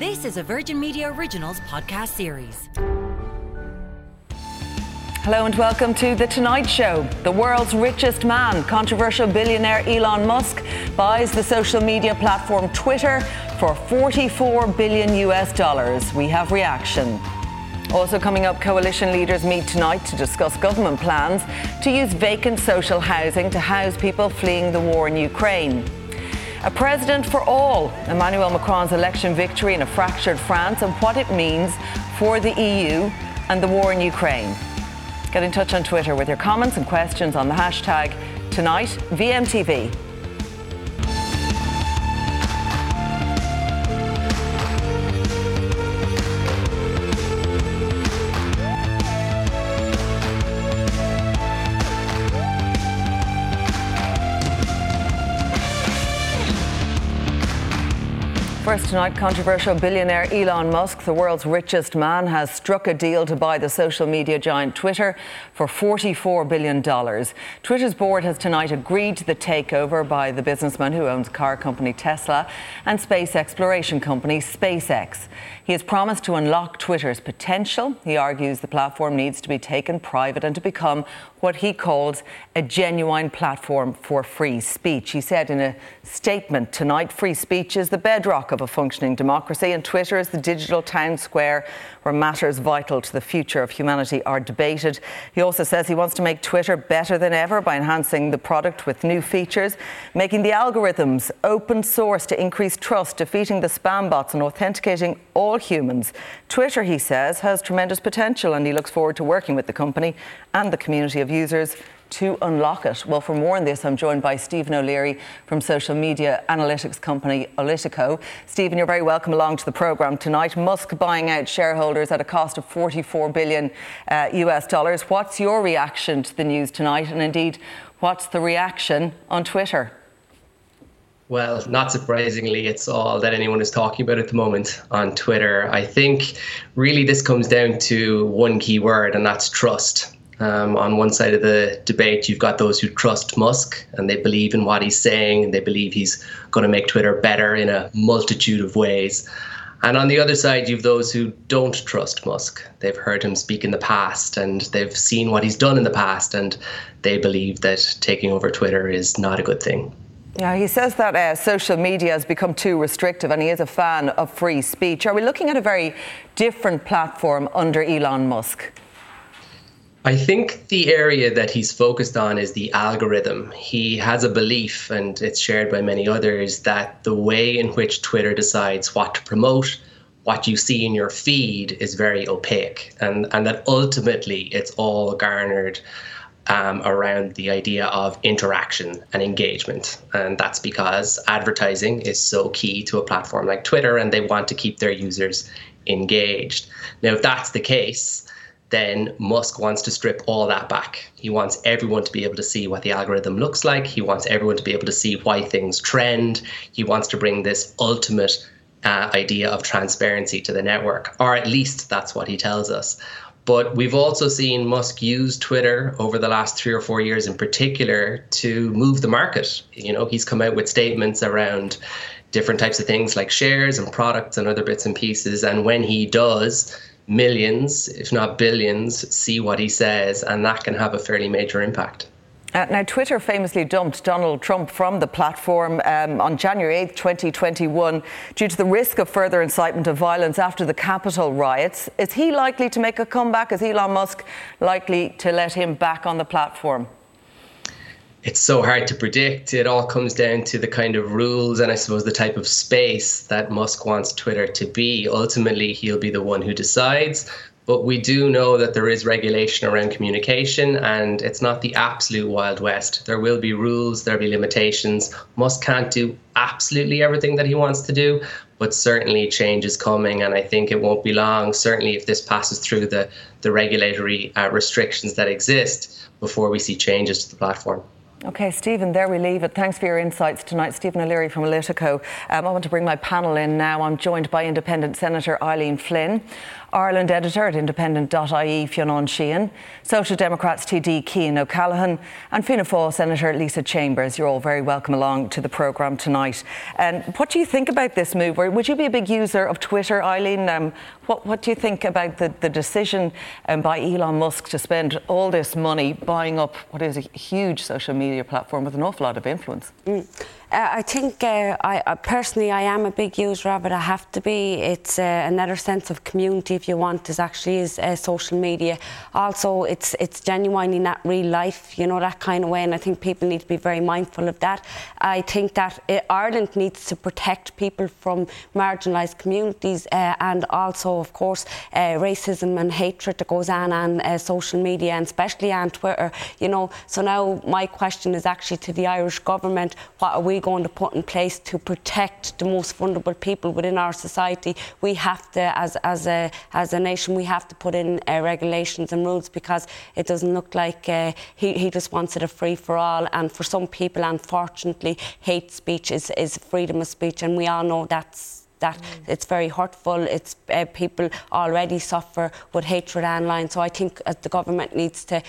This is a Virgin Media Originals podcast series. Hello and welcome to The Tonight Show. The world's richest man, controversial billionaire Elon Musk, buys the social media platform Twitter for 44 billion US dollars. We have reaction. Also coming up, coalition leaders meet tonight to discuss government plans to use vacant social housing to house people fleeing the war in Ukraine. A president for all, Emmanuel Macron's election victory in a fractured France and what it means for the EU and the war in Ukraine. Get in touch on Twitter with your comments and questions on the hashtag tonight VMTV. Tonight, controversial billionaire Elon Musk, the world's richest man, has struck a deal to buy the social media giant Twitter for $44 billion. Twitter's board has tonight agreed to the takeover by the businessman who owns car company Tesla and space exploration company SpaceX. He has promised to unlock Twitter's potential. He argues the platform needs to be taken private and to become what he calls a genuine platform for free speech. He said in a statement tonight free speech is the bedrock of a functioning democracy, and Twitter is the digital town square where matters vital to the future of humanity are debated. He also says he wants to make Twitter better than ever by enhancing the product with new features, making the algorithms open source to increase trust, defeating the spam bots, and authenticating all humans. Twitter, he says, has tremendous potential, and he looks forward to working with the company and the community of users to unlock it. Well, for more on this, I'm joined by Stephen O'Leary from social media analytics company Olytico. Stephen, you're very welcome along to the programme tonight. Musk buying out shareholders at a cost of 44 billion uh, US dollars. What's your reaction to the news tonight? And indeed, what's the reaction on Twitter? Well, not surprisingly, it's all that anyone is talking about at the moment on Twitter. I think really this comes down to one key word, and that's trust. Um, on one side of the debate, you've got those who trust Musk and they believe in what he's saying and they believe he's going to make Twitter better in a multitude of ways. And on the other side, you've those who don't trust Musk. They've heard him speak in the past and they've seen what he's done in the past, and they believe that taking over Twitter is not a good thing. Yeah, he says that uh, social media has become too restrictive and he is a fan of free speech. Are we looking at a very different platform under Elon Musk? I think the area that he's focused on is the algorithm. He has a belief, and it's shared by many others, that the way in which Twitter decides what to promote, what you see in your feed, is very opaque, and, and that ultimately it's all garnered um, around the idea of interaction and engagement. And that's because advertising is so key to a platform like Twitter, and they want to keep their users engaged. Now, if that's the case, then Musk wants to strip all that back. He wants everyone to be able to see what the algorithm looks like. He wants everyone to be able to see why things trend. He wants to bring this ultimate uh, idea of transparency to the network, or at least that's what he tells us. But we've also seen Musk use Twitter over the last three or four years in particular to move the market. You know, he's come out with statements around different types of things like shares and products and other bits and pieces. And when he does, millions, if not billions, see what he says, and that can have a fairly major impact. Uh, now, Twitter famously dumped Donald Trump from the platform um, on January 8, 2021, due to the risk of further incitement of violence after the Capitol riots. Is he likely to make a comeback? Is Elon Musk likely to let him back on the platform? It's so hard to predict. It all comes down to the kind of rules and I suppose the type of space that Musk wants Twitter to be. Ultimately, he'll be the one who decides. But we do know that there is regulation around communication and it's not the absolute Wild West. There will be rules, there'll be limitations. Musk can't do absolutely everything that he wants to do, but certainly change is coming. And I think it won't be long, certainly if this passes through the, the regulatory uh, restrictions that exist, before we see changes to the platform. Okay, Stephen, there we leave it. Thanks for your insights tonight. Stephen O'Leary from Politico. Um, I want to bring my panel in now. I'm joined by Independent Senator Eileen Flynn. Ireland editor at independent.ie Fionn Sheahan, Social Democrats TD Cian O'Callaghan, and Fianna Fáil Senator Lisa Chambers. You're all very welcome along to the programme tonight. Um, what do you think about this move? Would you be a big user of Twitter, Eileen? Um, what, what, do you think about the, the decision um, by Elon Musk to spend all this money buying up what is a huge social media platform with an awful lot of influence? Mm. Uh, I think uh, I, uh, personally I am a big user of it. I have to be. It's uh, another sense of community, if you want, is actually is uh, social media. Also, it's it's genuinely not real life, you know that kind of way, and I think people need to be very mindful of that. I think that uh, Ireland needs to protect people from marginalised communities, and also, of course, racism and hatred that goes on on social media, and especially on Twitter. You know, so now my question is actually to the Irish government: What are we going to put in place to protect the most vulnerable people within our society. We have to, as, as, a, as a nation, we have to put in uh, regulations and rules because it doesn't look like uh, he, he just wants it a free for all. And for some people, unfortunately, hate speech is, is freedom of speech, and we all know that's that mm. it's very hurtful. It's uh, people already suffer with hatred online. So I think uh, the government needs to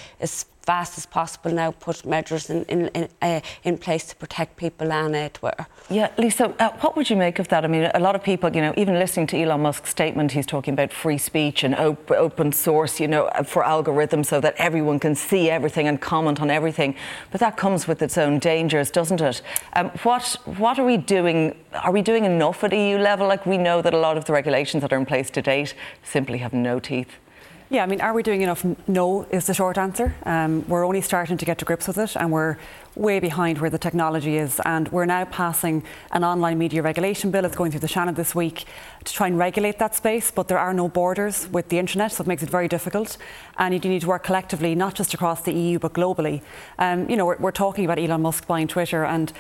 fast as possible now put measures in, in, in, uh, in place to protect people uh, Twitter. Yeah, Lisa, uh, what would you make of that? I mean, a lot of people, you know, even listening to Elon Musk's statement, he's talking about free speech and op- open source, you know, for algorithms so that everyone can see everything and comment on everything. But that comes with its own dangers, doesn't it? Um, what, what are we doing? Are we doing enough at EU level? Like, we know that a lot of the regulations that are in place to date simply have no teeth. Yeah, I mean, are we doing enough? No, is the short answer. Um, we're only starting to get to grips with it, and we're way behind where the technology is. And we're now passing an online media regulation bill. It's going through the Seanad this week to try and regulate that space, but there are no borders with the internet, so it makes it very difficult. And you do need to work collectively, not just across the EU, but globally. Um, you know, we're, we're, talking about Elon Musk buying Twitter, and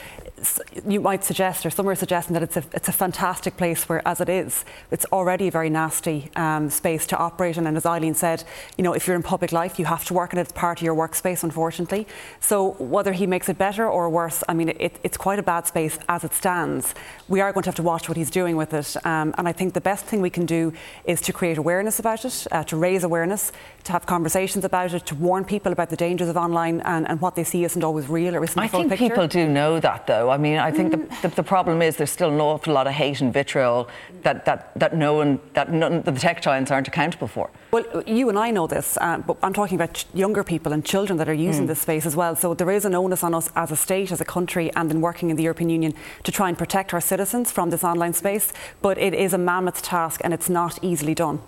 you might suggest, or some are suggesting that it's a, it's a fantastic place where, as it is, it's already a very nasty um, space to operate in. And as Eileen said, you know, if you're in public life, you have to work it. It's part of your workspace, unfortunately. So whether he makes makes it better or worse, I mean, it, it's quite a bad space as it stands. We are going to have to watch what he's doing with it. Um, and I think the best thing we can do is to create awareness about it, uh, to raise awareness, to have conversations about it, to warn people about the dangers of online and, and what they see isn't always real or isn't I think picture. people do know that, though. I mean, I think mm. the, the, the, problem is there's still an awful lot of hate and vitriol that, that, that no one, that none, the tech giants aren't accountable for. Well, you and I know this, uh, but I'm talking about younger people and children that are using mm. this space as well. So there is an onus on us as a state, as a country, and in working in the European Union to try and protect our citizens from this online space. But it is a mammoth task and it's not easily done.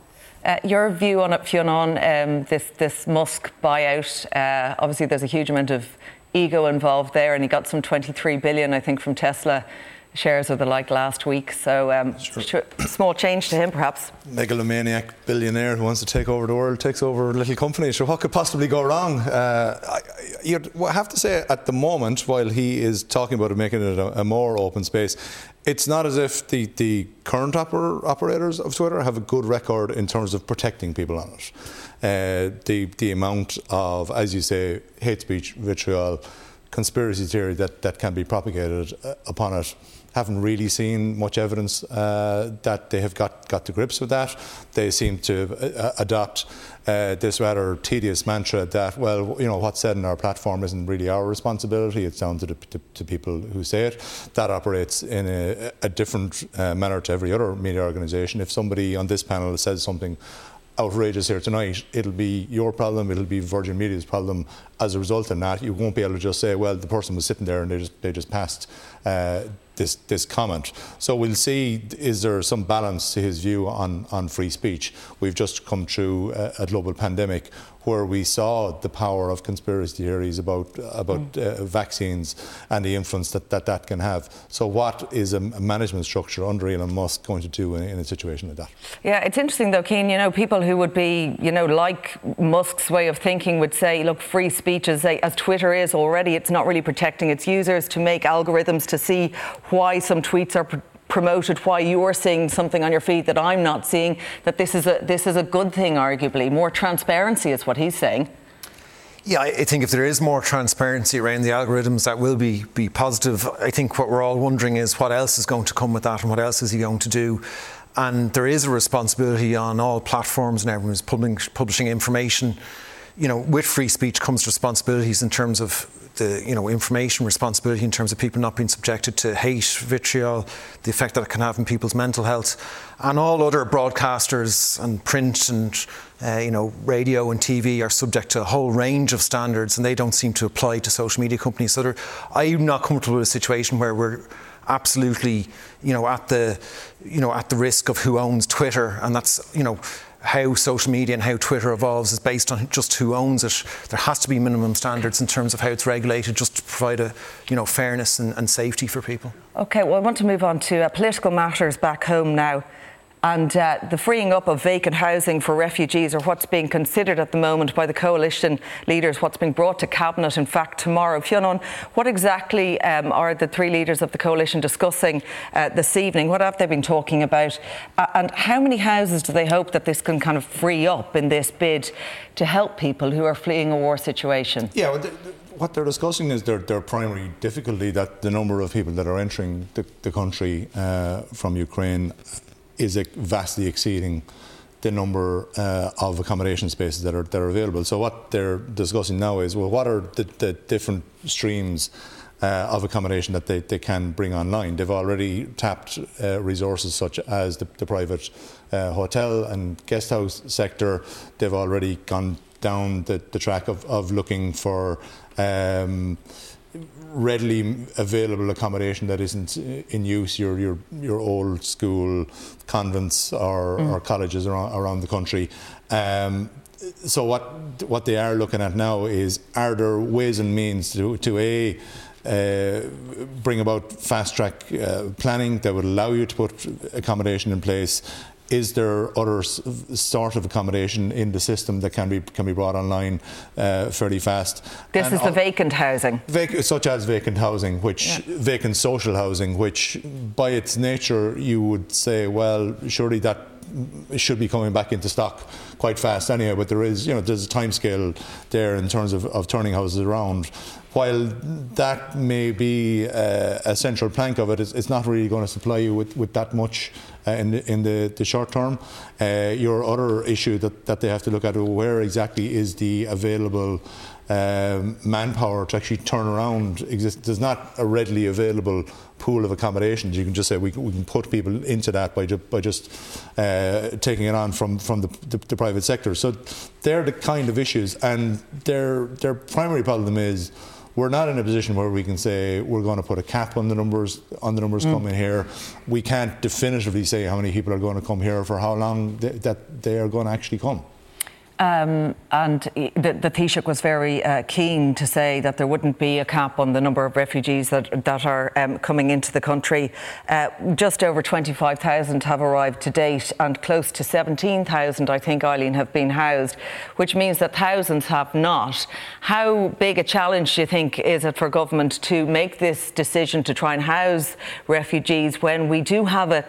Uh, your view on it, Fionn, um, this, this Musk buyout, uh, obviously there's a huge amount of ego involved there, and he got some 23 billion, I think, from Tesla shares of the like last week. So um, sure. small change to him, perhaps. Megalomaniac billionaire who wants to take over the world takes over a little company. So what could possibly go wrong? Uh, I, you have to say, at the moment, while he is talking about it, making it a, a more open space, it's not as if the, the current oper- operators of Twitter have a good record in terms of protecting people on it. Uh, the the amount of, as you say, hate speech, vitriol, conspiracy theory that, that can be propagated uh, upon it haven't really seen much evidence uh, that they have got, got to grips with that. They seem to uh, adopt uh, this rather tedious mantra that, well, you know, what's said in our platform isn't really our responsibility, it's down to, the, to, to people who say it. That operates in a, a different uh, manner to every other media organisation. If somebody on this panel says something outrageous here tonight, it'll be your problem, it'll be Virgin Media's problem as a result of that. You won't be able to just say, well, the person was sitting there and they just, they just passed uh, this, this comment. So we'll see, is there some balance to his view on, on free speech? We've just come through a, a global pandemic where we saw the power of conspiracy theories about about mm. uh, vaccines and the influence that, that that can have. So, what is a management structure under Elon Musk going to do in, in a situation like that? Yeah, it's interesting though, Cian. You know, people who would be, you know, like Musk's way of thinking would say, look, free speech is as Twitter is already, it's not really protecting its users to make algorithms to see why some tweets are promoted why you're seeing something on your feed that I'm not seeing, that this is a, this is a good thing, arguably. More transparency is what he's saying. Yeah, I think if there is more transparency around the algorithms, that will be, be positive. I think what we're all wondering is what else is going to come with that and what else is he going to do. And there is a responsibility on all platforms and everyone's publishing information. You know, with free speech comes responsibilities in terms of the you know information responsibility in terms of people not being subjected to hate, vitriol, the effect that it can have on people's mental health, and all other broadcasters and print and uh, you know radio and TV are subject to a whole range of standards, and they don't seem to apply to social media companies. So I'm not comfortable with a situation where we're absolutely you know at the you know at the risk of who owns Twitter, and that's you know how social media and how Twitter evolves is based on just who owns it. There has to be minimum standards in terms of how it's regulated, just to provide a you know fairness and, and safety for people. Okay, well, I want to move on to uh, political matters back home now and uh, the freeing up of vacant housing for refugees are what's being considered at the moment by the coalition leaders, what's being brought to cabinet in fact tomorrow. Fionn, what exactly um, are the three leaders of the coalition discussing uh, this evening? What have they been talking about? Uh, and how many houses do they hope that this can kind of free up in this bid to help people who are fleeing a war situation? Yeah, well, what they're discussing is their, their primary difficulty that the number of people that are entering the, the country uh, from Ukraine is vastly exceeding the number uh, of accommodation spaces that are, that are available. So what they're discussing now is, well, what are the, the different streams uh, of accommodation that they, they can bring online? They've already tapped uh, resources such as the, the private uh, hotel and guest house sector. They've already gone down the, the track of, of looking for um, readily available accommodation that isn't in use, your your, your old school convents or, mm. or colleges around, around the country. Um, so what what they are looking at now is are there ways and means to to a uh, bring about fast track uh, planning that would allow you to put accommodation in place is there other sort of accommodation in the system that can be can be brought online uh, fairly fast? This and is the vacant housing, vac- such as vacant housing, which yeah. vacant social housing, which by its nature you would say, well, surely that should be coming back into stock quite fast anyway. But there is, you know, there's a time scale there in terms of, of turning houses around. While that may be uh, a central plank of it, it's, it's, not really going to supply you with, with that much uh, in, the, in the, the short term. Uh, your other issue that, that they have to look at where exactly is the available um, manpower to actually turn around exist. There's not a readily available pool of accommodations. You can just say we, we can put people into that by, ju- by just uh, taking it on from, from the, the, the, private sector. So they're the kind of issues, and their their primary problem is we're not in a position where we can say we're going to put a cap on the numbers on the numbers mm. coming here. We can't definitively say how many people are going to come here for how long th- that they are going to actually come. Um, and the, the Taoiseach was very uh, keen to say that there wouldn't be a cap on the number of refugees that, that are um, coming into the country. Uh, just over 25,000 have arrived to date, and close to 17,000, I think, Eileen, have been housed, which means that thousands have not. How big a challenge do you think is it for government to make this decision to try and house refugees when we do have a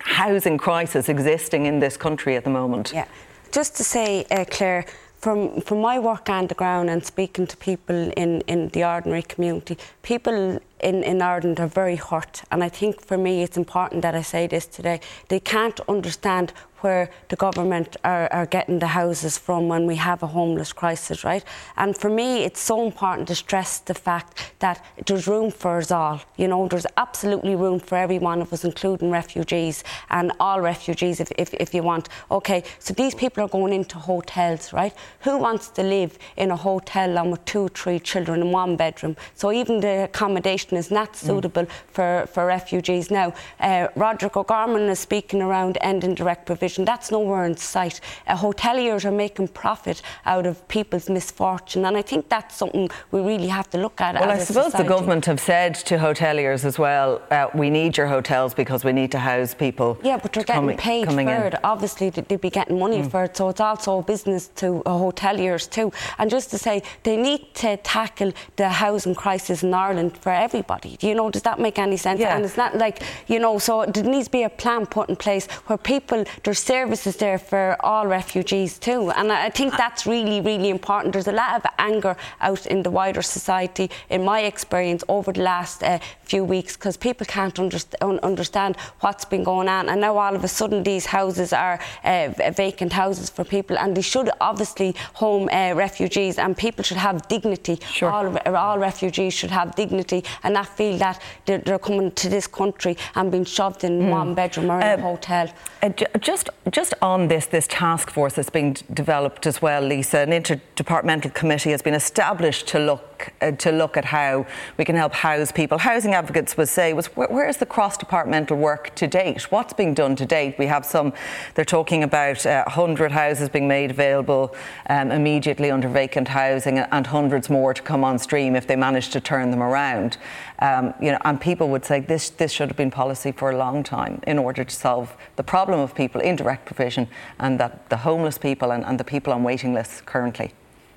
housing crisis existing in this country at the moment? Yeah just to say, uh, Claire, from, from my work on the ground and speaking to people in, in the ordinary community, people in, in Ireland are very hurt. And I think for me it's important that I say this today. They can't understand where the government are, are getting the houses from when we have a homeless crisis, right? And for me, it's so important to stress the fact that there's room for us all. You know, there's absolutely room for every one of us, including refugees and all refugees, if, if, if you want. Okay, so these people are going into hotels, right? Who wants to live in a hotel with two, three children in one bedroom? So even the accommodation accommodation is not mm. suitable mm. for, for refugees. Now, uh, Roderick O'Gorman is speaking around ending direct provision. That's nowhere in sight. Uh, hoteliers are making profit out of people's misfortune, and I think that's something we really have to look at. Well, I suppose society. the government have said to hoteliers as well, uh, we need your hotels because we need to house people. Yeah, but they're getting paid for it. Obviously, they'd be getting money mm. for it, so it's also business to uh, hoteliers too. And just to say, they need to tackle the housing crisis in Ireland for everybody. Do you know, does that make any sense? Yeah. And it's not like, you know, so there needs to be a plan put in place where people, there's services there for all refugees too. And I think that's really, really important. There's a lot of anger out in the wider society, in my experience, over the last uh, few weeks, because people can't underst- understand what's been going on. And now all of a sudden these houses are uh, vacant houses for people, and they should obviously home uh, refugees, and people should have dignity. Sure. All, all refugees should have dignity and not feel that they're, they're coming to this country and being shoved in mm. one bedroom or in a um, hotel. Uh, just, just on this, this task force that's being developed as well, Lisa, an interdepartmental committee has been established to look uh, to look at how we can help house people. Housing advocates would say, was where, is the cross-departmental work to date? What's being done to date? We have some. They're talking about uh, 100 houses being made available um, immediately under vacant housing, and hundreds more to come on stream if they manage to turn them around. Um, you know, and people would say this this should have been policy for a long time in order to solve the problem of people in direct provision and that the homeless people and, and the people on waiting lists currently.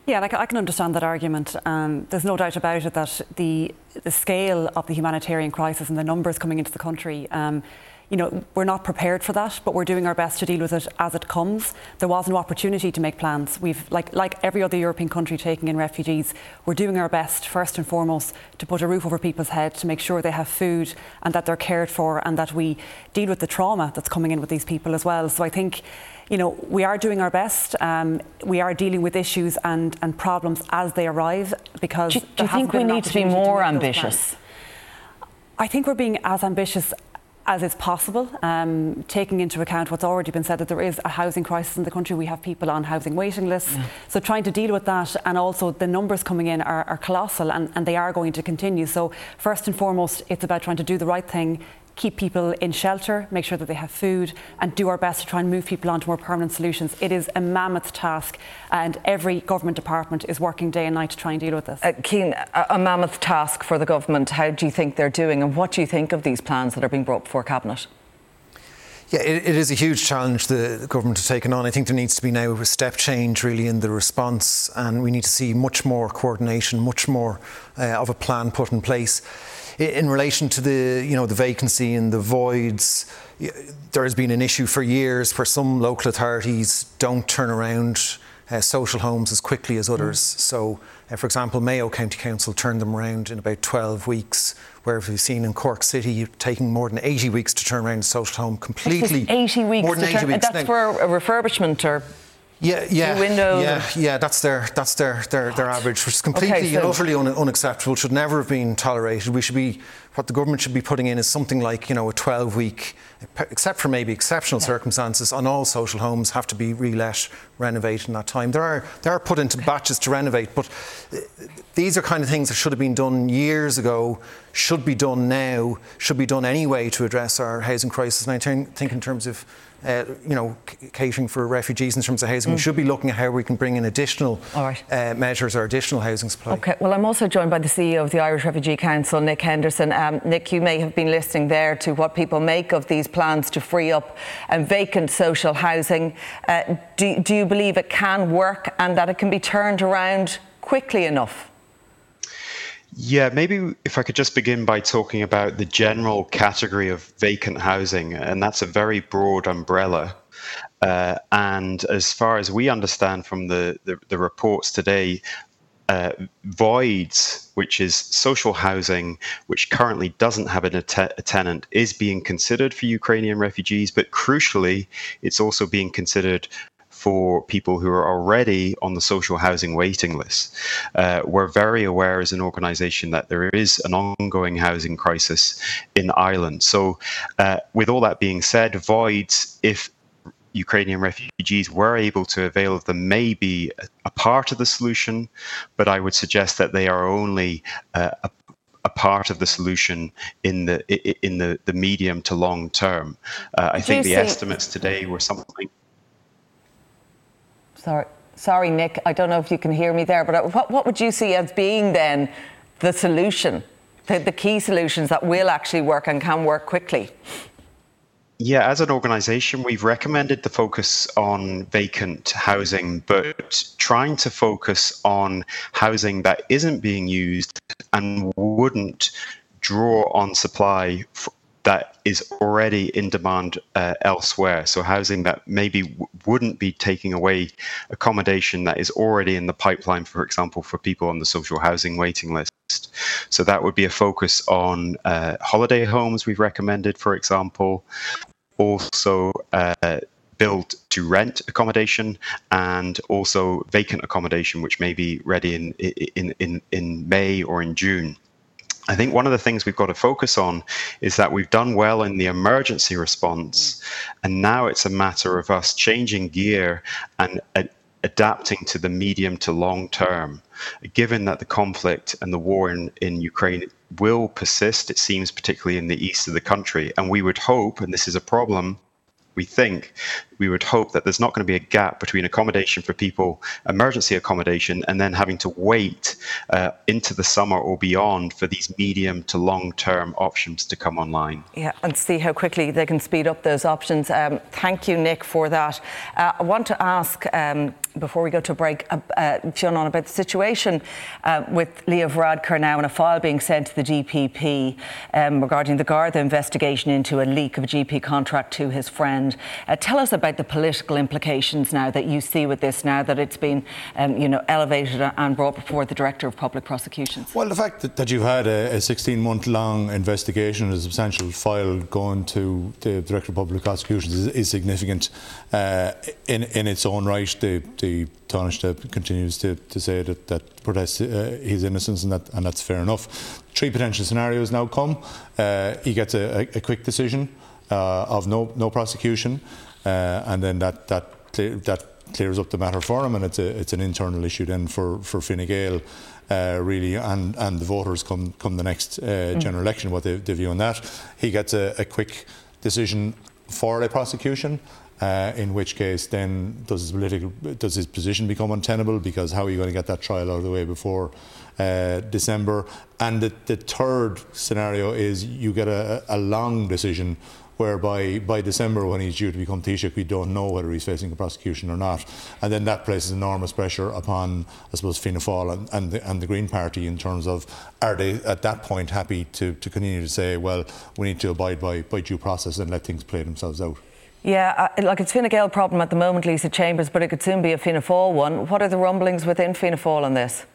Yeah, like I can understand that argument. Um, there's no doubt about it that the the scale of the humanitarian crisis and the numbers coming into the country. Um, you know, we're not prepared for that, but we're doing our best to deal with it as it comes. There was no opportunity to make plans. We've, like, like every other European country taking in refugees, we're doing our best, first and foremost, to put a roof over people's heads, to make sure they have food and that they're cared for, and that we deal with the trauma that's coming in with these people as well. So I think you know, we are doing our best. Um, we are dealing with issues and, and problems as they arrive because. Do, do you think we need to be more to ambitious? I think we're being as ambitious as is possible, um, taking into account what's already been said that there is a housing crisis in the country. We have people on housing waiting lists. Yeah. So trying to deal with that and also the numbers coming in are, are colossal and, and, they are going to continue. So first and foremost, it's about trying to do the right thing, keep people in shelter, make sure that they have food, and do our best to try and move people onto more permanent solutions. It is a mammoth task, and every government department is working day and night to try and deal with this. Uh, Cian, a, a mammoth task for the government. How do you think they're doing, and what do you think of these plans that are being brought before Cabinet? Yeah, it, it is a huge challenge the government has taken on. I think there needs to be now a step change really in the response, and we need to see much more coordination, much more uh, of a plan put in place in relation to the you know the vacancy and the voids, there has been an issue for years where some local authorities don't turn around uh, social homes as quickly as others. Mm. So, uh, for example, Mayo County Council turned them around in about 12 weeks, where we've seen in Cork City taking more than 80 weeks to turn around a social home completely. 80 weeks. More than 80 weeks. That's now, for a refurbishment or yeah, yeah, windows. Yeah, yeah. That's their that's their their, their average, which is completely okay, so and utterly un- unacceptable. Should never have been tolerated. We should be what the government should be putting in is something like you know a 12 week, except for maybe exceptional yeah. circumstances, on all social homes have to be relet, renovated in that time. There are there are put into batches to renovate, but uh, these are kind of things that should have been done years ago, should be done now, should be done anyway to address our housing crisis. And I think in terms of uh, you know, catering for refugees in terms of housing. Mm. We should be looking at how we can bring in additional right. uh, measures or additional housing supply. Okay, well, I'm also joined by the CEO of the Irish Refugee Council, Nick Henderson. Um, Nick, you may have been listening there to what people make of these plans to free up um, vacant social housing. Uh, do, do you believe it can work and that it can be turned around quickly enough? Yeah, maybe if I could just begin by talking about the general category of vacant housing, and that's a very broad umbrella. Uh, and as far as we understand from the, the, the reports today, uh, voids, which is social housing, which currently doesn't have a, te- a, tenant, is being considered for Ukrainian refugees. But crucially, it's also being considered for people who are already on the social housing waiting list. Uh, we're very aware as an organization that there is an ongoing housing crisis in Ireland. So, uh, with all that being said, voids, if Ukrainian refugees were able to avail of them may be a, part of the solution, but I would suggest that they are only uh, a a part of the solution in the in the, the medium to long term. Uh, I think the estimates today were something. Sorry, sorry, Nick. I don't know if you can hear me there, but uh, what, what would you see as being then the solution, the, the key solutions that will actually work and can work quickly? Yeah, as an organization, we've recommended the focus on vacant housing, but trying to focus on housing that isn't being used and wouldn't draw on supply that is already in demand uh, elsewhere. So, housing that maybe w- wouldn't be taking away accommodation that is already in the pipeline, for example, for people on the social housing waiting list. So, that would be a focus on uh, holiday homes, we've recommended, for example, also uh, build to rent accommodation and also vacant accommodation, which may be ready in, in, in, in May or in June. I think one of the things we've got to focus on is that we've done well in the emergency response, and now it's a matter of us changing gear and uh, adapting to the medium to long term. Given that the conflict and the war in, in Ukraine will persist, it seems, particularly in the east of the country. And we would hope, and this is a problem, we think we would hope that there's not going to be a gap between accommodation for people, emergency accommodation, and then having to wait uh, into the summer or beyond for these medium to long term options to come online. Yeah, and see how quickly they can speed up those options. Um, thank you, Nick, for that. Uh, I want to ask. Um, before we go to a break, uh, uh, Fionn, about the situation uh, with Leo Varadkar now and a file being sent to the DPP um, regarding the Garda investigation into a leak of a GP contract to his friend. Uh, tell us about the political implications now that you see with this now that it's been um, you know elevated and brought before the director of public prosecutions well the fact that, that you've had a, a 16 month long investigation a substantial file going to the director of public prosecutions is, is significant uh, in in its own right the the Taoiseach continues to, to say that that protests uh, his innocence and that and that's fair enough three potential scenarios now come uh, he gets a, a, a quick decision uh, of no no prosecution uh, and then that that that clears up the matter for him, and it's a it's an internal issue then for for Fine Gael. Uh, really, and, and the voters come come the next uh, mm. general election, what they, they view on that. He gets a, a quick decision for a prosecution, uh, in which case then does his political does his position become untenable because how are you going to get that trial out of the way before uh, December? And the, the third scenario is you get a, a long decision whereby by December, when he's due to become Taoiseach, we don't know whether he's facing a prosecution or not. And then that places enormous pressure upon, I suppose, Fianna Fáil and, and, the, and the Green Party in terms of are they at that point happy to, to continue to say, well, we need to abide by, by due process and let things play themselves out? Yeah, uh, like it's Fine Gael problem at the moment, Lisa Chambers, but it could soon be a Fianna Fáil one. What are the rumblings within Fianna Fáil on this?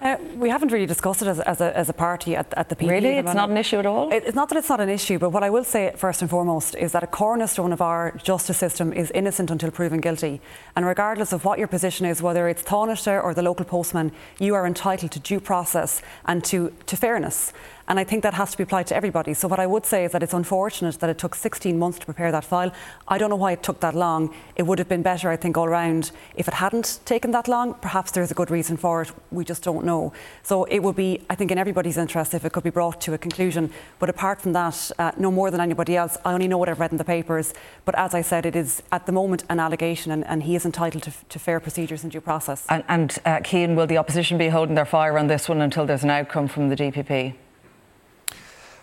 Uh, we haven't really discussed it as, as, a, as a party at, at the PP. Really? It's not an issue at all? It, it's not that it's not an issue, but what I will say first and foremost is that a cornerstone of our justice system is innocent until proven guilty. And regardless of what your position is, whether it's Taoiseach or the local postman, you are entitled to due process and to, to fairness. And I think that has to be applied to everybody. So, what I would say is that it's unfortunate that it took 16 months to prepare that file. I don't know why it took that long. It would have been better, I think, all around if it hadn't taken that long. Perhaps there's a good reason for it. We just don't know. So, it would be, I think, in everybody's interest if it could be brought to a conclusion. But apart from that, uh, no more than anybody else. I only know what I've read in the papers. But as I said, it is at the moment an allegation, and, and he is entitled to, to, fair procedures and due process. And, and uh, Cian, will the opposition be holding their fire on this one until there's an outcome from the DPP?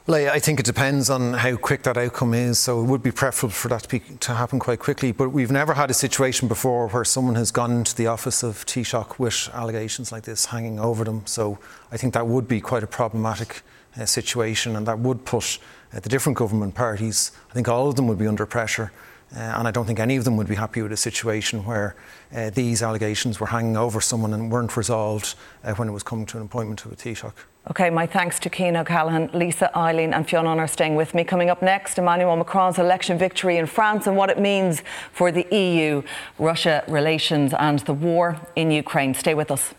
Well, I think it depends on how quick that outcome is. So it would be preferable for that to, be, to happen quite quickly. But we've never had a situation before where someone has gone into the office of Taoiseach with allegations like this hanging over them. So I think that would be quite a problematic uh, situation, and that would put uh, the different government parties. I think all of them would be under pressure. Uh, and I don't think any of them would be happy with a situation where uh, these allegations were hanging over someone and weren't resolved uh, when it was coming to an appointment of a Taoiseach. Okay, my thanks to Cian O'Callaghan, Lisa Eileen, and Fionn are staying with me. Coming up next, Emmanuel Macron's election victory in France and what it means for the EU, Russia relations, and the war in Ukraine. Stay with us.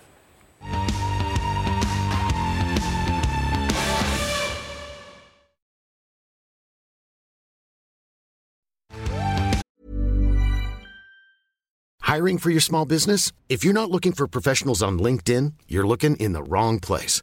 Hiring for your small business? If you're not looking for professionals on LinkedIn, you're looking in the wrong place.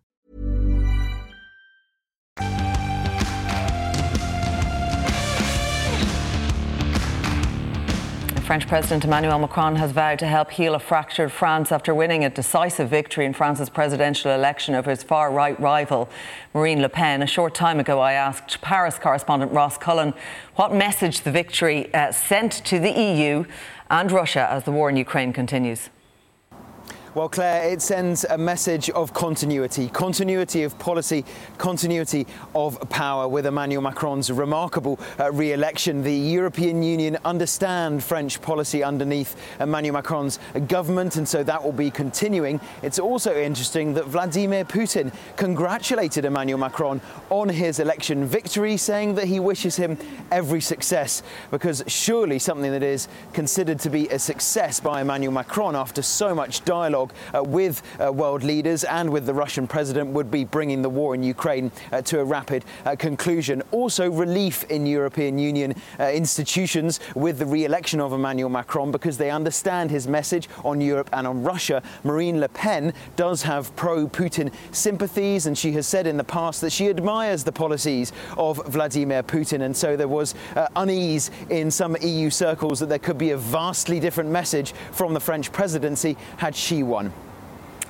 French President Emmanuel Macron has vowed to help heal a fractured France after winning a decisive victory in France's presidential election over his far right rival, Marine Le Pen. A short time ago, I asked Paris correspondent Ross Cullen what message the victory uh, sent to the EU and Russia as the war in Ukraine continues. Well, Claire, it sends a message of continuity, continuity of policy, continuity of power with Emmanuel Macron's remarkable uh, re election. The European Union understand French policy underneath Emmanuel Macron's government, and so that will be continuing. It's also interesting that Vladimir Putin congratulated Emmanuel Macron on his election victory, saying that he wishes him every success, because surely something that is considered to be a success by Emmanuel Macron after so much dialogue dialogue uh, with uh, world leaders and with the Russian president would be bringing the war in Ukraine uh, to a rapid conclusion. Also, relief in European Union institutions with the re election of Emmanuel Macron because they understand his message on Europe and on Russia. Marine Le Pen does have pro Putin sympathies, and she has said in the past that she admires the policies of Vladimir Putin. And so there was uh, unease in some EU circles that there could be a vastly different message from the French presidency had she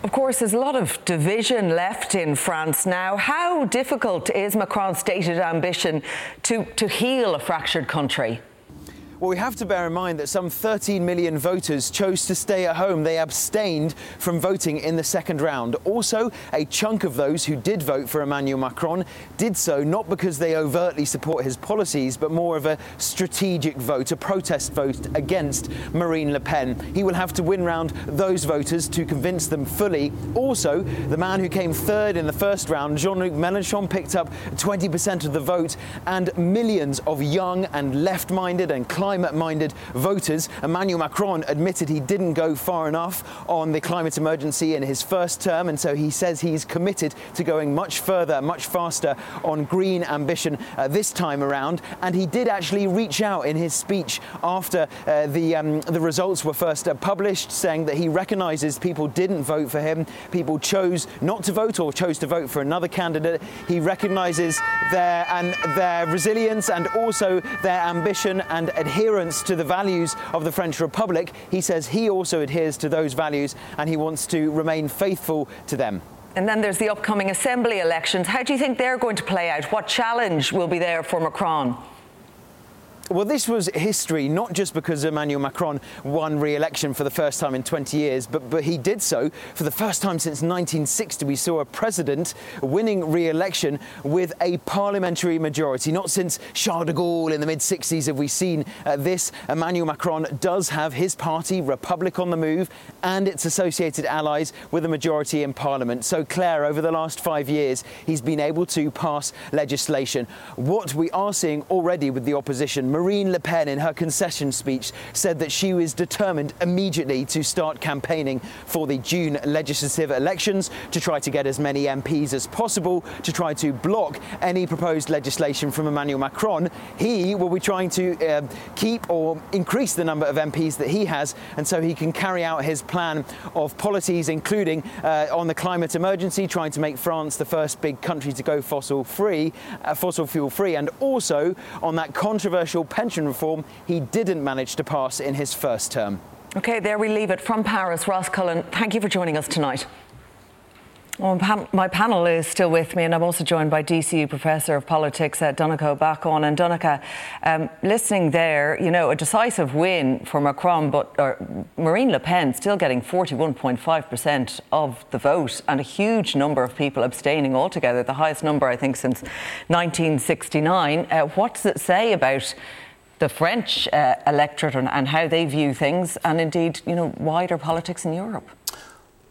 Of course, there's a lot of division left in France now. How difficult is Macron's stated ambition to, to heal a fractured country? Well, we have to bear in mind that some 13 million voters chose to stay at home. They abstained from voting in the second round. Also, a chunk of those who did vote for Emmanuel Macron did so not because they overtly support his policies, but more of a strategic vote, a protest vote against Marine Le Pen. He will have to win round those voters to convince them fully. Also, the man who came third in the first round, Jean Luc Mélenchon, picked up 20% of the vote, and millions of young and left minded and climate climate minded voters. Emmanuel Macron admitted he didn't go far enough on the climate emergency in his first term, and so he says he's committed to going much further, much faster on green ambition uh, this time around. And he did actually reach out in his speech after uh, the, um, the results were first uh, published, saying that he recognises people didn't vote for him, people chose not to vote or chose to vote for another candidate. He recognises their and their resilience and also their ambition and adherence adherence to the values of the French Republic, he says he also adheres to those values and he wants to remain faithful to them. And then there's the upcoming assembly elections. How do you think they're going to play out? What challenge will be there for Macron? Well, this was history, not just because Emmanuel Macron won re election for the first time in 20 years, but, but he did so for the first time since 1960. We saw a president winning re election with a parliamentary majority. Not since Charles de Gaulle in the mid 60s have we seen uh, this. Emmanuel Macron does have his party, Republic on the Move, and its associated allies with a majority in parliament. So, Claire, over the last five years, he's been able to pass legislation. What we are seeing already with the opposition, Marine Le Pen, in her concession speech, said that she was determined immediately to start campaigning for the June legislative elections to try to get as many MPs as possible to try to block any proposed legislation from Emmanuel Macron. He will be trying to uh, keep or increase the number of MPs that he has, and so he can carry out his plan of policies, including uh, on the climate emergency, trying to make France the first big country to go fossil free, uh, fossil fuel free, and also on that controversial pension reform he didn't manage to pass in his first term. Okay, there we leave it from Paris. Ross Cullen, thank you for joining us tonight. Well, my panel is still with me, and I'm also joined by DCU Professor of Politics at Donnacha Beacháin. And Donnacha, um, listening there, you know, a decisive win for Macron, but Marine Le Pen still getting 41.5% of the vote, and a huge number of people abstaining altogether, the highest number, I think, since 1969. Uh, what does it say about the French uh, electorate and, and how they view things, and indeed, you know, wider politics in Europe?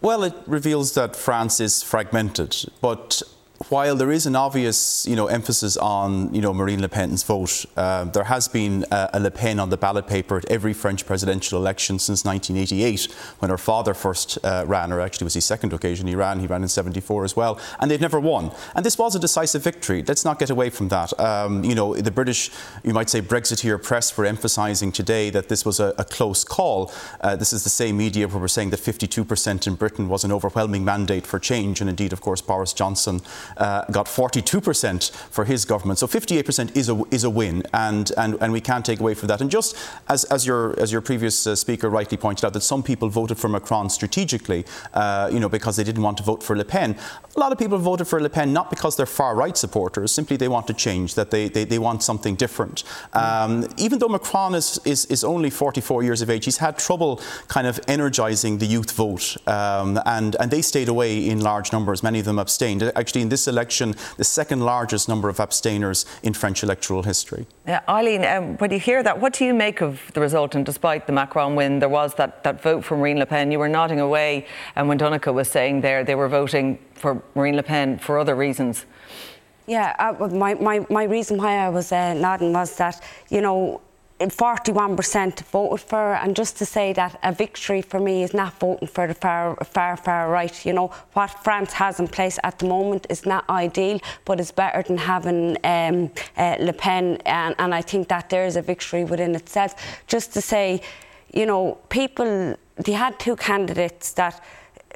Well, it reveals that France is fragmented, but while there is an obvious, you know, emphasis on, you know, Marine Le Pen's vote, uh, there has been a, Le Pen on the ballot paper at every French presidential election since 1988, when her father first uh, ran, or actually was his second occasion he ran. He ran in 74 as well, and they've never won. And this was a decisive victory. Let's not get away from that. Um, you know, the British, you might say, Brexiteer press were emphasising today that this was a, a close call. Uh, this is the same media where we're saying that 52% in Britain was an overwhelming mandate for change, and indeed, of course, Boris Johnson uh, got 42% for his government. So 58% is a, is a win, and, and, and we can't take away from that. And just as, as, your, as your previous uh, speaker rightly pointed out, that some people voted for Macron strategically, uh, you know, because they didn't want to vote for Le Pen. A lot of people voted for Le Pen not because they're far right supporters, simply they want to change, that they, they, they want something different. Um, even though Macron is, is, is only 44 years of age, he's had trouble kind of energising the youth vote, um, and, and they stayed away in large numbers. Many of them abstained. Actually, in this election, the second largest number of abstainers in French electoral history. Yeah, Eileen, um, when you hear that, what do you make of the result? And despite the Macron win, there was that, that vote for Marine Le Pen. You were nodding away, and when Donnacha was saying there, they were voting for Marine Le Pen for other reasons. Yeah, uh, my, my, my reason why I was uh, nodding was that, you know, 41% voted for her, and just to say that a victory for me is not voting for the far, far, far right. You know, what France has in place at the moment is not ideal, but it's better than having um, uh, Le Pen, and, and I think that there is a victory within itself. Just to say, you know, people, they had two candidates that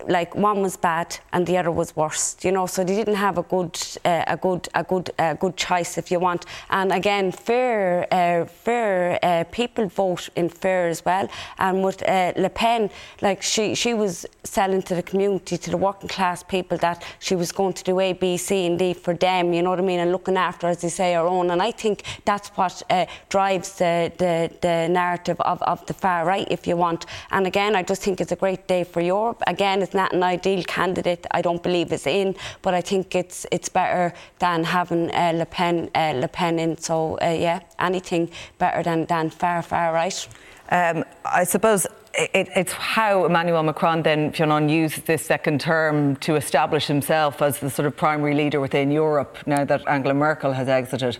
like one was bad and the other was worse you know? So they didn't have a good uh, a good a good a good choice if you want. And again fair uh, fair uh, people vote in fair as well. And with uh, Le Pen like she she was selling to the community to the working class people that she was going to do A B C and D for them you know what I mean? And looking after as they say our own. And I think that's what uh, drives the, the the narrative of, of the far right if you want. And again I just think it's a great day for Europe. Again it's not an ideal candidate. I don't believe is in, but I think it's it's better than having uh, Le Pen uh, Le Pen in. So uh, yeah, anything better than than far far right. Um, I suppose it, it's how Emmanuel Macron then, Fionn, used this second term to establish himself as the sort of primary leader within Europe now that Angela Merkel has exited.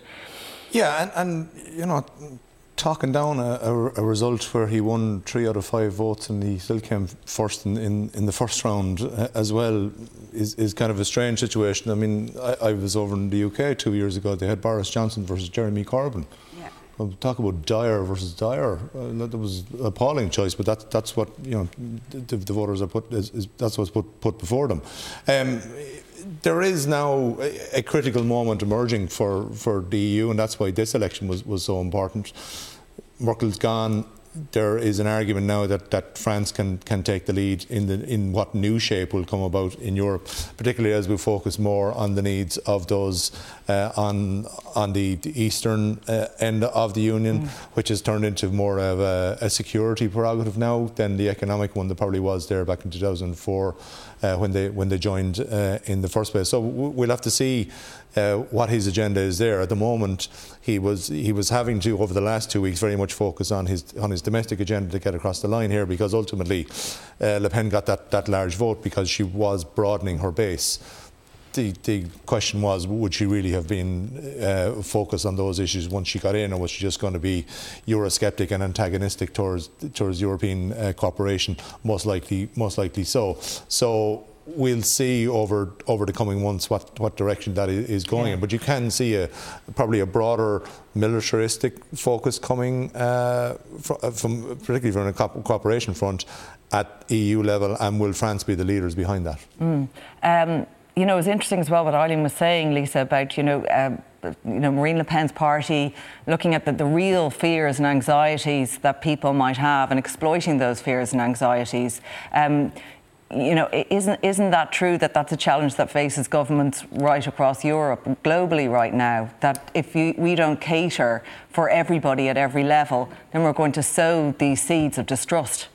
Yeah, and, and you know, talking down a, a, a, result where he won three out of five votes and he still came first in, in, in the first round uh, as well is, is kind of a strange situation. I mean, I, I, was over in the UK two years ago. They had Boris Johnson versus Jeremy Corbyn. Yeah. Well, talk about dire versus dire. Uh, that was an appalling choice, but that, that's what you know. The, the voters are put. Is, is, that's what's put, put before them. Um, there is now a, critical moment emerging for, for the EU, and that's why this election was, was so important. Merkel's gone. There is an argument now that, that France can, can take the lead in, the, in what new shape will come about in Europe, particularly as we focus more on the needs of those uh, on, on the, the eastern uh, end of the Union, mm. which has turned into more of a, a security prerogative now than the economic one that probably was there back in 2004 uh, when they when they joined uh, in the first place. So we'll have to see uh, what his agenda is there. At the moment, he was he was having to over the last two weeks very much focus on his on his domestic agenda to get across the line here because ultimately uh, Le Pen got that that large vote because she was broadening her base. the, the question was, would she really have been uh, focused on those issues once she got in, or was she just going to be Eurosceptic and antagonistic towards towards European uh, cooperation? Most likely, most likely so. So we'll see over over the coming months what, what direction that is going yeah. in. But you can see a probably a broader militaristic focus coming uh, from, from, particularly from a cooperation front at EU level, and will France be the leaders behind that? Mm. Um, you know, it was interesting as well what Eileen was saying, Lisa, about you know. Um, you know, Marine Le Pen's party, looking at the, the, real fears and anxieties that people might have and exploiting those fears and anxieties. Um, you know, isn't isn't that true that that's a challenge that faces governments right across Europe, globally right now? That if you, we don't cater for everybody at every level, then we're going to sow these seeds of distrust.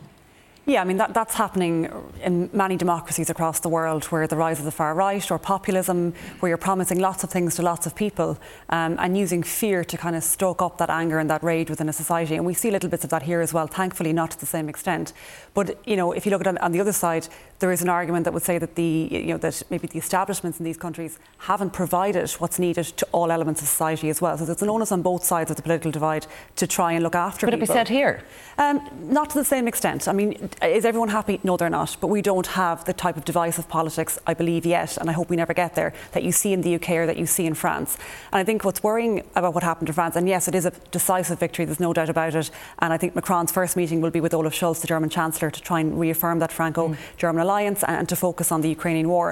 Yeah, I mean, that, that's happening in many democracies across the world where the rise of the far right or populism, where you're promising lots of things to lots of people um, and using fear to kind of stoke up that anger and that rage within a society. And we see little bits of that here as well, thankfully not to the same extent. But, you know, if you look at it on the other side, there is an argument that would say that the, you know, that maybe the establishments in these countries haven't provided what's needed to all elements of society as well. So there's an onus on both sides of the political divide to try and look after But people. it be said here? Um, not to the same extent. I mean, is everyone happy? No, they're not. But we don't have the type of divisive politics, I believe, yet, and I hope we never get there, that you see in the UK or that you see in France. And I think what's worrying about what happened to France, and yes, it is a decisive victory, there's no doubt about it. And I think Macron's first meeting will be with Olaf Scholz, the German Chancellor, to try and reaffirm that Franco German mm. Alliance and to focus on the Ukrainian war.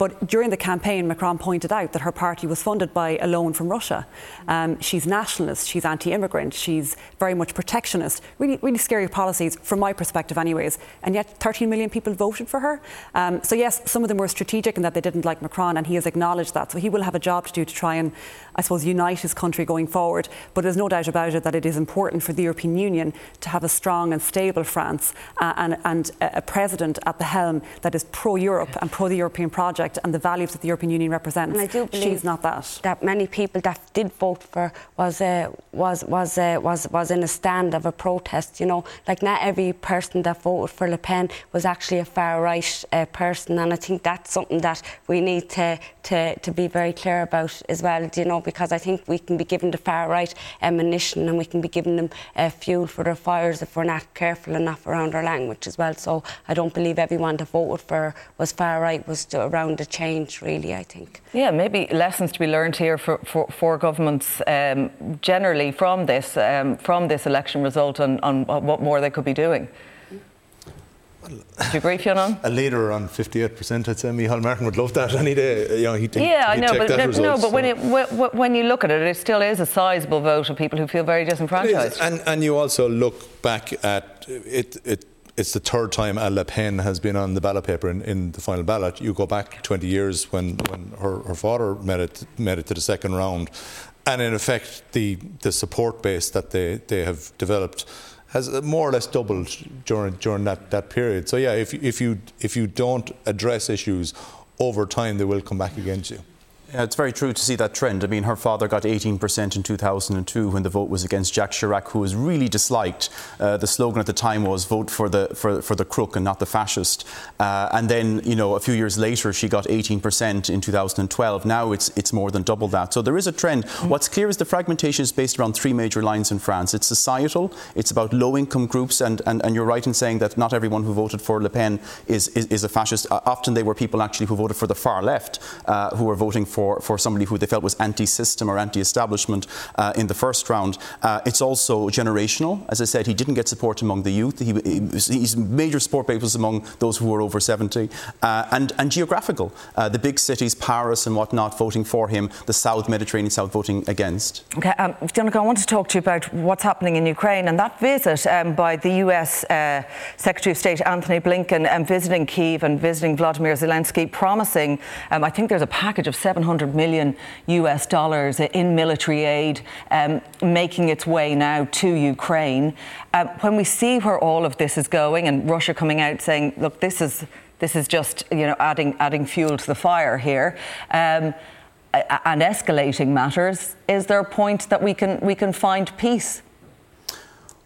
But during the campaign, Macron pointed out that her party was funded by a loan from Russia. Um, she's nationalist, she's anti immigrant, she's very much protectionist. Really, really scary policies, from my perspective, anyways. And yet, 13 million people voted for her. Um, so, yes, some of them were strategic in that they didn't like Macron, and he has acknowledged that. So, he will have a job to do to try and, I suppose, unite his country going forward. But there's no doubt about it that it is important for the European Union to have a strong and stable France uh, and, and a president at the helm that is pro Europe and pro the European project project and the values that the European Union represents. And I do believe she's not that. That many people that did vote for was uh, was was uh, was was in a stand of a protest. You know, like not every person that voted for Le Pen was actually a far right uh, person, and I think that's something that we need to to to be very clear about as well. You know, because I think we can be giving the far right ammunition and we can be giving them uh, fuel for their fires if we're not careful enough around our language as well. So I don't believe everyone that voted for was far right was around the change, really, I think. Yeah, maybe lessons to be learned here for, for, for governments um, generally from this, um, from this election result and on what more they could be doing. Do you agree, Fionn? A leader on 58%, I'd say Micheál Martin would love that any day. You know, he'd, yeah, I know, but, no, result, no, but so. when, it, when you look at it, it still is a sizable vote of people who feel very disenfranchised. And, and you also look back at it, it it's the third time Al Le Pen has been on the ballot paper in, in the final ballot. You go back 20 years when, when her, her father made it, made it to the second round. And in effect, the, the support base that they, they have developed has more or less doubled during, during that, that period. So, yeah, if, if, you, if you don't address issues over time, they will come back against you. Yeah, it's very true to see that trend. I mean, her father got 18% in 2002 when the vote was against Jacques Chirac, who was really disliked. Uh, the slogan at the time was "Vote for the for, for the crook and not the fascist." Uh, and then, you know, a few years later, she got 18% in 2012. Now it's it's more than double that. So there is a trend. Mm. What's clear is the fragmentation is based around three major lines in France. It's societal. It's about low-income groups, and, and, and you're right in saying that not everyone who voted for Le Pen is is, is a fascist. Uh, often they were people actually who voted for the far left, uh, who were voting for for, for somebody who they felt was anti-system or anti-establishment uh, in the first round. Uh, it's also generational. As I said, he didn't get support among the youth. He, his major support base was among those who were over 70. Uh, and, and geographical. Uh, the big cities, Paris and whatnot, voting for him. The South, Mediterranean South, voting against. Okay, um, I want to talk to you about what's happening in Ukraine and that visit um, by the US uh, Secretary of State Antony Blinken um, visiting Kiev and visiting Vladimir Zelensky, promising, um, I think there's a package of 700 100 million US dollars in military aid um, making its way now to Ukraine. Uh, when we see where all of this is going and Russia coming out saying, look, this is, this is just you know, adding, adding fuel to the fire here. Um, and escalating matters, is there a point that we can, we can find peace?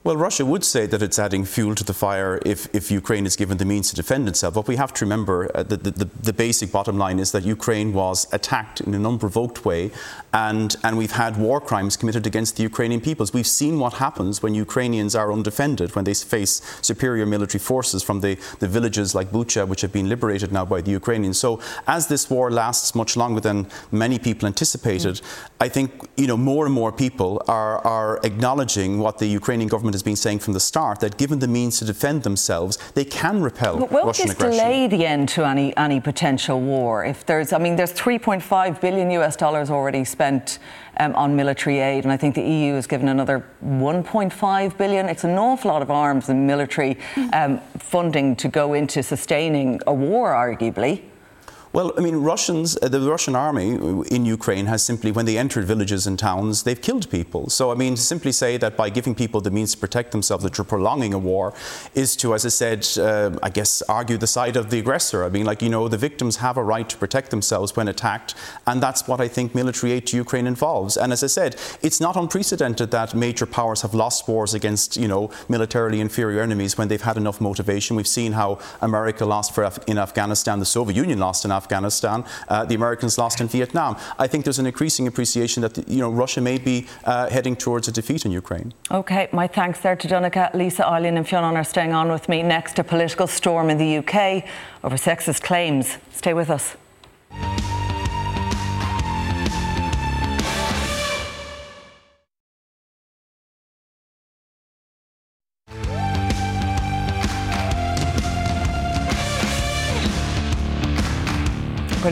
Well, Russia would say that it's adding fuel to the fire if, if Ukraine is given the means to defend itself. But we have to remember uh, the, the, the, basic bottom line is that Ukraine was attacked in an unprovoked way, and, and we've had war crimes committed against the Ukrainian peoples. We've seen what happens when Ukrainians are undefended, when they face superior military forces from the, the villages like Bucha, which have been liberated now by the Ukrainians. So, as this war lasts much longer than many people anticipated, mm. I think you know more and more people are, are acknowledging what the Ukrainian government has been saying from the start that given the means to defend themselves, they can repel but will Russian this aggression. delay the end to any any potential war? If there's, I mean, there's 3.5 billion US dollars already spent um, on military aid, and I think the EU has given another 1.5 billion. It's an awful lot of arms and military um, funding to go into sustaining a war, arguably. Well, I mean, Russians, uh, the Russian army in Ukraine has simply, when they entered villages and towns, they've killed people. So, I mean, simply say that by giving people the means to protect themselves, that you're prolonging a war, is to, as I said, uh, I guess, argue the side of the aggressor. I mean, like, you know, the victims have a right to protect themselves when attacked, and that's what I think military aid to Ukraine involves. And as I said, it's not unprecedented that major powers have lost wars against, you know, militarily inferior enemies when they've had enough motivation. We've seen how America lost Af- in Afghanistan, the Soviet Union lost in Afghanistan. Afghanistan. Uh, the Americans lost in Vietnam. I think there's an increasing appreciation that you know Russia may be uh, heading towards a defeat in Ukraine. Okay, my thanks there to Donnacha, Lisa Eileen, and Fionn are staying on with me. Next, a political storm in the UK over sexist claims. Stay with us.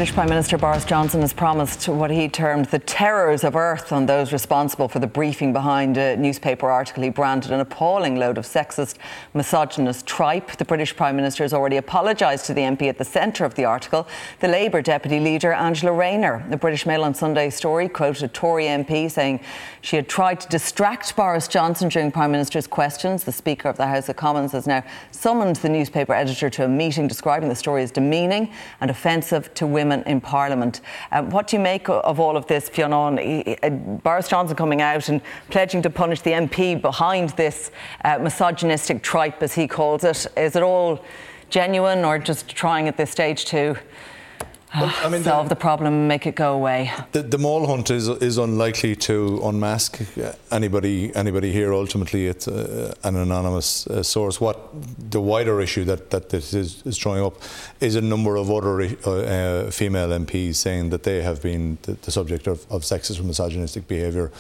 British Prime Minister Boris Johnson has promised what he termed the terrors of earth on those responsible for the briefing behind a newspaper article he branded an appalling load of sexist, misogynist tripe. The British Prime Minister has already apologised to the MP at the centre of the article, the Labour Deputy Leader Angela Rayner. The British Mail on Sunday story quoted a Tory MP saying she had tried to distract Boris Johnson during Prime Minister's questions. The Speaker of the House of Commons has now summoned the newspaper editor to a meeting describing the story as demeaning and offensive to women women in Parliament. Um, what do you make of all of this, Fionn? Uh, Boris Johnson coming out and pledging to punish the MP behind this uh, misogynistic tripe, as he calls it. Is it all genuine or just trying at this stage to well, I mean, solve the, the, problem and make it go away. The, the mole hunt is is unlikely to unmask anybody anybody here. Ultimately, it's uh, an anonymous uh, source. What the wider issue that, that this is, is throwing up is a number of other uh, female MPs saying that they have been the, the subject of, of sexist or misogynistic behaviour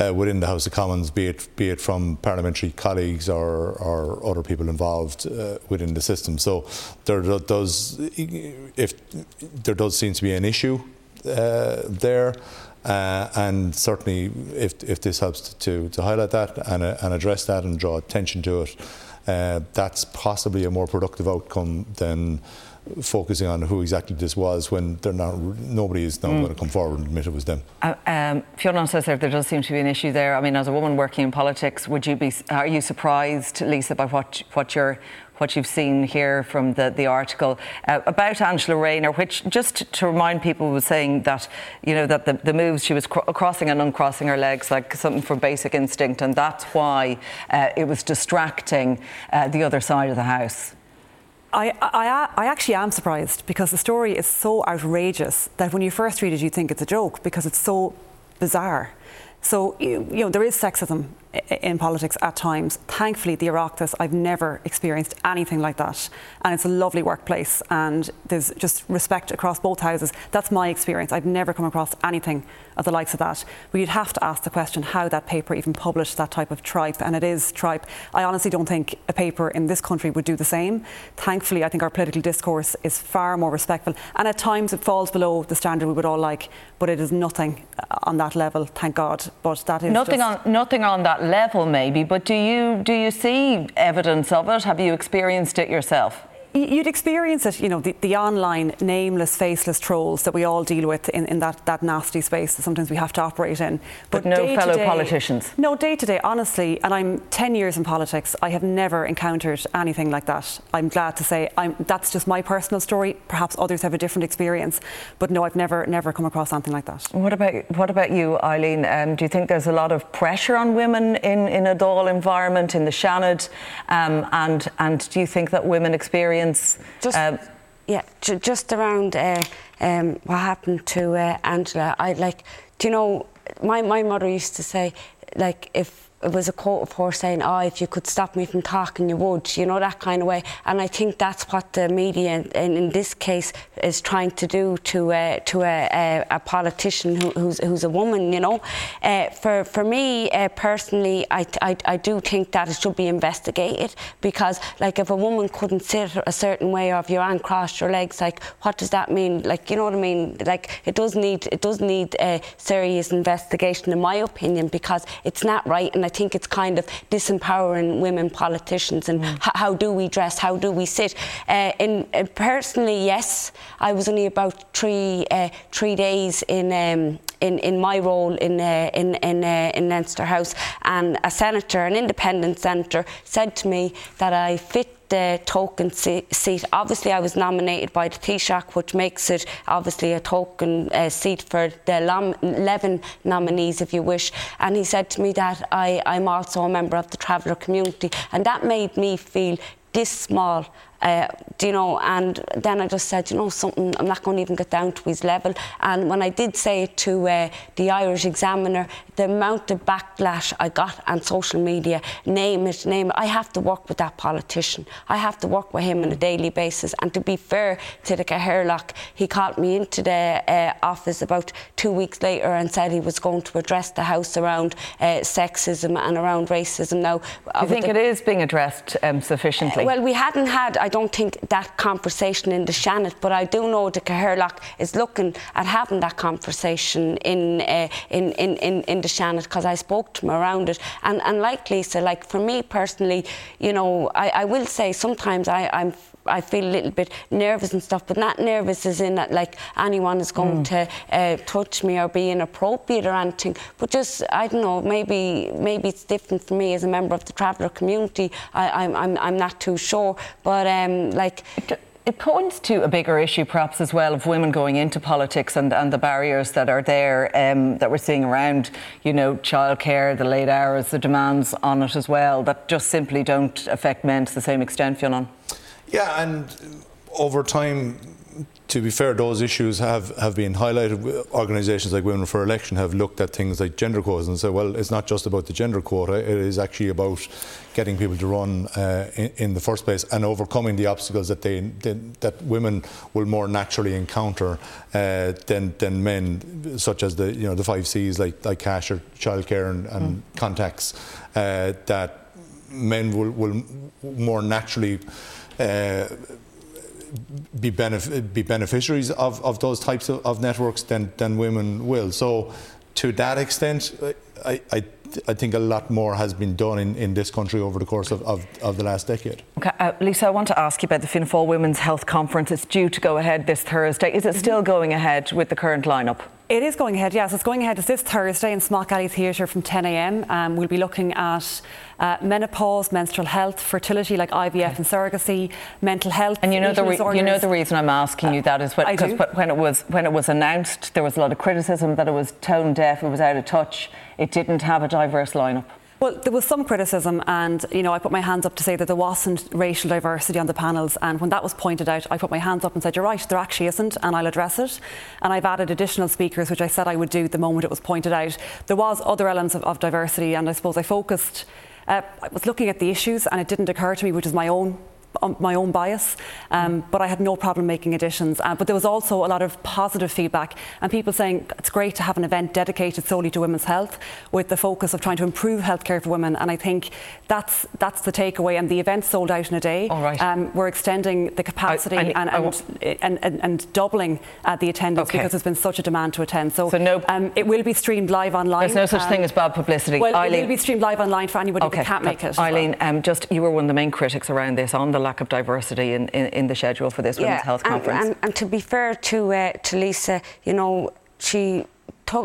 uh, within the House of Commons, be it be it from parliamentary colleagues or, or other people involved uh, within the system. So there does if there does seem to be an issue uh, there. Uh, and certainly, if, if this helps to, to highlight that and, uh, and address that and draw attention to it, uh, that's possibly a more productive outcome than focusing on who exactly this was when they're not, nobody is now mm. going to come forward and admit it was them. Uh, um, Fionn says there, there does seem to be an issue there. I mean, as a woman working in politics, would you be, are you surprised, Lisa, by what, what you're what you've seen here from the, the article uh, about Angela Rayner, which just to remind people was saying that, you know, that the, the moves, she was cr- crossing and uncrossing her legs like something for basic instinct, and that's why uh, it was distracting uh, the other side of the house. I, I, I, actually am surprised because the story is so outrageous that when you first read it, you think it's a joke because it's so bizarre. So, you, you know, there is sexism in politics at times. Thankfully, the Oireachtas, I've never experienced anything like that. And it's a lovely workplace and there's just respect across both houses. That's my experience. I've never come across anything of the likes of that. But you'd have to ask the question how that paper even published that type of tripe. And it is tripe. I honestly don't think a paper in this country would do the same. Thankfully, I think our political discourse is far more respectful. And at times it falls below the standard we would all like. But it is nothing uh, on that level, thank God. But that is nothing on nothing on that level, maybe, but do you do you see evidence of it? Have you experienced it yourself? You'd experience it, you know, the, the, online nameless, faceless trolls that we all deal with in, in that, that nasty space that sometimes we have to operate in. But, but no fellow politicians? No, day to day, honestly, and I'm 10 years in politics, I have never encountered anything like that. I'm glad to say I'm, that's just my personal story. Perhaps others have a different experience, but no, I've never, never come across something like that. What about, what about you, Eileen? Um, do you think there's a lot of pressure on women in, in a Dáil environment, in the Seanad? Um, and, and do you think that women experience. Just, um, yeah, j- just around uh, um, what happened to uh, Angela, I like, do you know, my, my mother used to say, like, if it was a quote of her saying, "Oh, if you could stop me from talking, you would," you know that kind of way. And I think that's what the media, in, in this case, is trying to do to uh, to a, a, a politician who, who's who's a woman. You know, uh, for for me uh, personally, I, I I do think that it should be investigated because, like, if a woman couldn't sit a certain way or if you crossed your legs, like, what does that mean? Like, you know what I mean? Like, it does need it does need a serious investigation, in my opinion, because it's not right and I think it's kind of disempowering women politicians and mm. how do we dress, how do we sit. Uh, in, uh, personally, yes, I was only about three uh, three days in. Um, in, in my role in uh, in in, uh, in Leinster House, and a senator, an independent senator, said to me that I fit the token seat. Obviously, I was nominated by the Taoiseach, which makes it obviously a token uh, seat for the 11 nominees, if you wish. And he said to me that I, I'm also a member of the traveller community, and that made me feel this small uh, you know, and then I just said, you know, something, I'm not going to even get down to his level. And when I did say it to uh, the Irish Examiner, the amount of backlash I got on social media, name it, name it, I have to work with that politician. I have to work with him on a daily basis. And to be fair to the Cathaoirleach, he called me into the uh, office about two weeks later and said he was going to address the House around uh, sexism and around racism. Now, you think the, it is being addressed um, sufficiently? well, we hadn't had, I don't think that conversation in the Seanad, but I do know the Cathaoirleach is looking at having that conversation in uh, in, in, in, in the Seanad because I spoke to him around it. And, and like Lisa, like for me personally, you know, I, I will say sometimes I, I'm I feel a little bit nervous and stuff, but not nervous as in that like anyone is going mm. to uh, touch me or be inappropriate or anything. But just I don't know, maybe maybe it's different for me as a member of the traveller community. I, am I'm, I'm I'm not too sure, but um, like it points to a bigger issue, perhaps as well, of women going into politics and, and the barriers that are there um, that we're seeing around, you know, childcare, the late hours, the demands on it as well, that just simply don't affect men to the same extent, Fionn. Yeah, and over time, to be fair, those issues have, have been highlighted. Organisations like Women for Election have looked at things like gender quotas and said, well, it's not just about the gender quota, it is actually about getting people to run uh, in, in, the first place and overcoming the obstacles that they, they that women will more naturally encounter uh, than, than men, such as the you know the five C's like like cash or childcare and, and mm. contacts uh, that men will, will more naturally be, benef- be beneficiaries of, of those types of, of, networks than, than women will. So, to that extent, I, I, I think a lot more has been done in, in this country over the course of, of, of the last decade. Okay, uh, Lisa, I want to ask you about the Fianna Fáil Women's Health Conference. It's due to go ahead this Thursday. Is it still going ahead with the current lineup? It is going ahead, yes. It's going ahead It's this Thursday in Smock Alley Theatre from 10am. Um, we'll be looking at uh, menopause, menstrual health, fertility like IVF okay. and surrogacy, mental health. And you know the re- you know the reason I'm asking you that is because when it was when it was announced, there was a lot of criticism that it was tone deaf, it was out of touch, it didn't have a diverse lineup. Well, there was some criticism, and you know, I put my hands up to say that there wasn't racial diversity on the panels. And when that was pointed out, I put my hands up and said, "You're right, there actually isn't," and I'll address it. And I've added additional speakers, which I said I would do the moment it was pointed out. There was other elements of, of diversity, and I suppose I focused. Uh, I was looking at the issues, and it didn't occur to me, which is my own my own bias, um, but I had no problem making additions. Uh, but there was also a lot of positive feedback and people saying it's great to have an event dedicated solely to women's health with the focus of trying to improve healthcare for women. And I think that's that's the takeaway. And the event sold out in a day. All right. Um, we're extending the capacity I, I, and, and, and, and, and, doubling uh, the attendance okay. because there's been such a demand to attend. So, so no, um, it will be streamed live online. There's no such thing um, as bad publicity. Well, Eileen. it will be streamed live online for anybody okay. that can't make it. Eileen, um, just you were one of the main critics around this on the lack of diversity in, in, in the schedule for this yeah, Women's Health and, Conference. And, and, to be fair to, uh, to Lisa, you know, she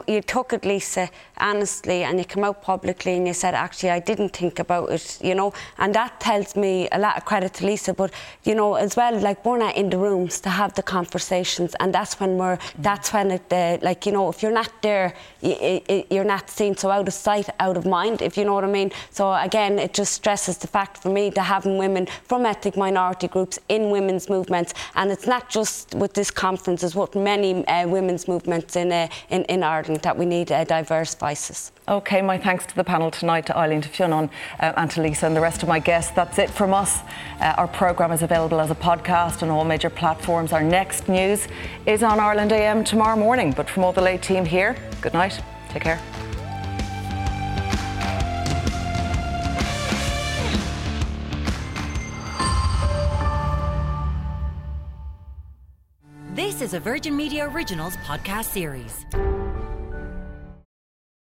you took it, Lisa, honestly, and you come out publicly and you said, actually, I didn't think about it, you know, and that tells me a lot of credit to Lisa. But you know, as well, like we're not in the rooms to have the conversations, and that's when we're, that's when it, uh, like you know, if you're not there, you, you're not seen. So out of sight, out of mind, if you know what I mean. So again, it just stresses the fact for me to having women from ethnic minority groups in women's movements, and it's not just with this conference, it's with many uh, women's movements in, uh, in in Ireland that we need a diverse voices. Okay, my thanks to the panel tonight, to Eileen, to Fionn, uh, and to Lisa, and the rest of my guests. That's it from us. Uh, our programme is available as a podcast on all major platforms. Our next news is on Ireland AM tomorrow morning. But from all the late team here, good night. Take care. This is a Virgin Media Originals podcast series.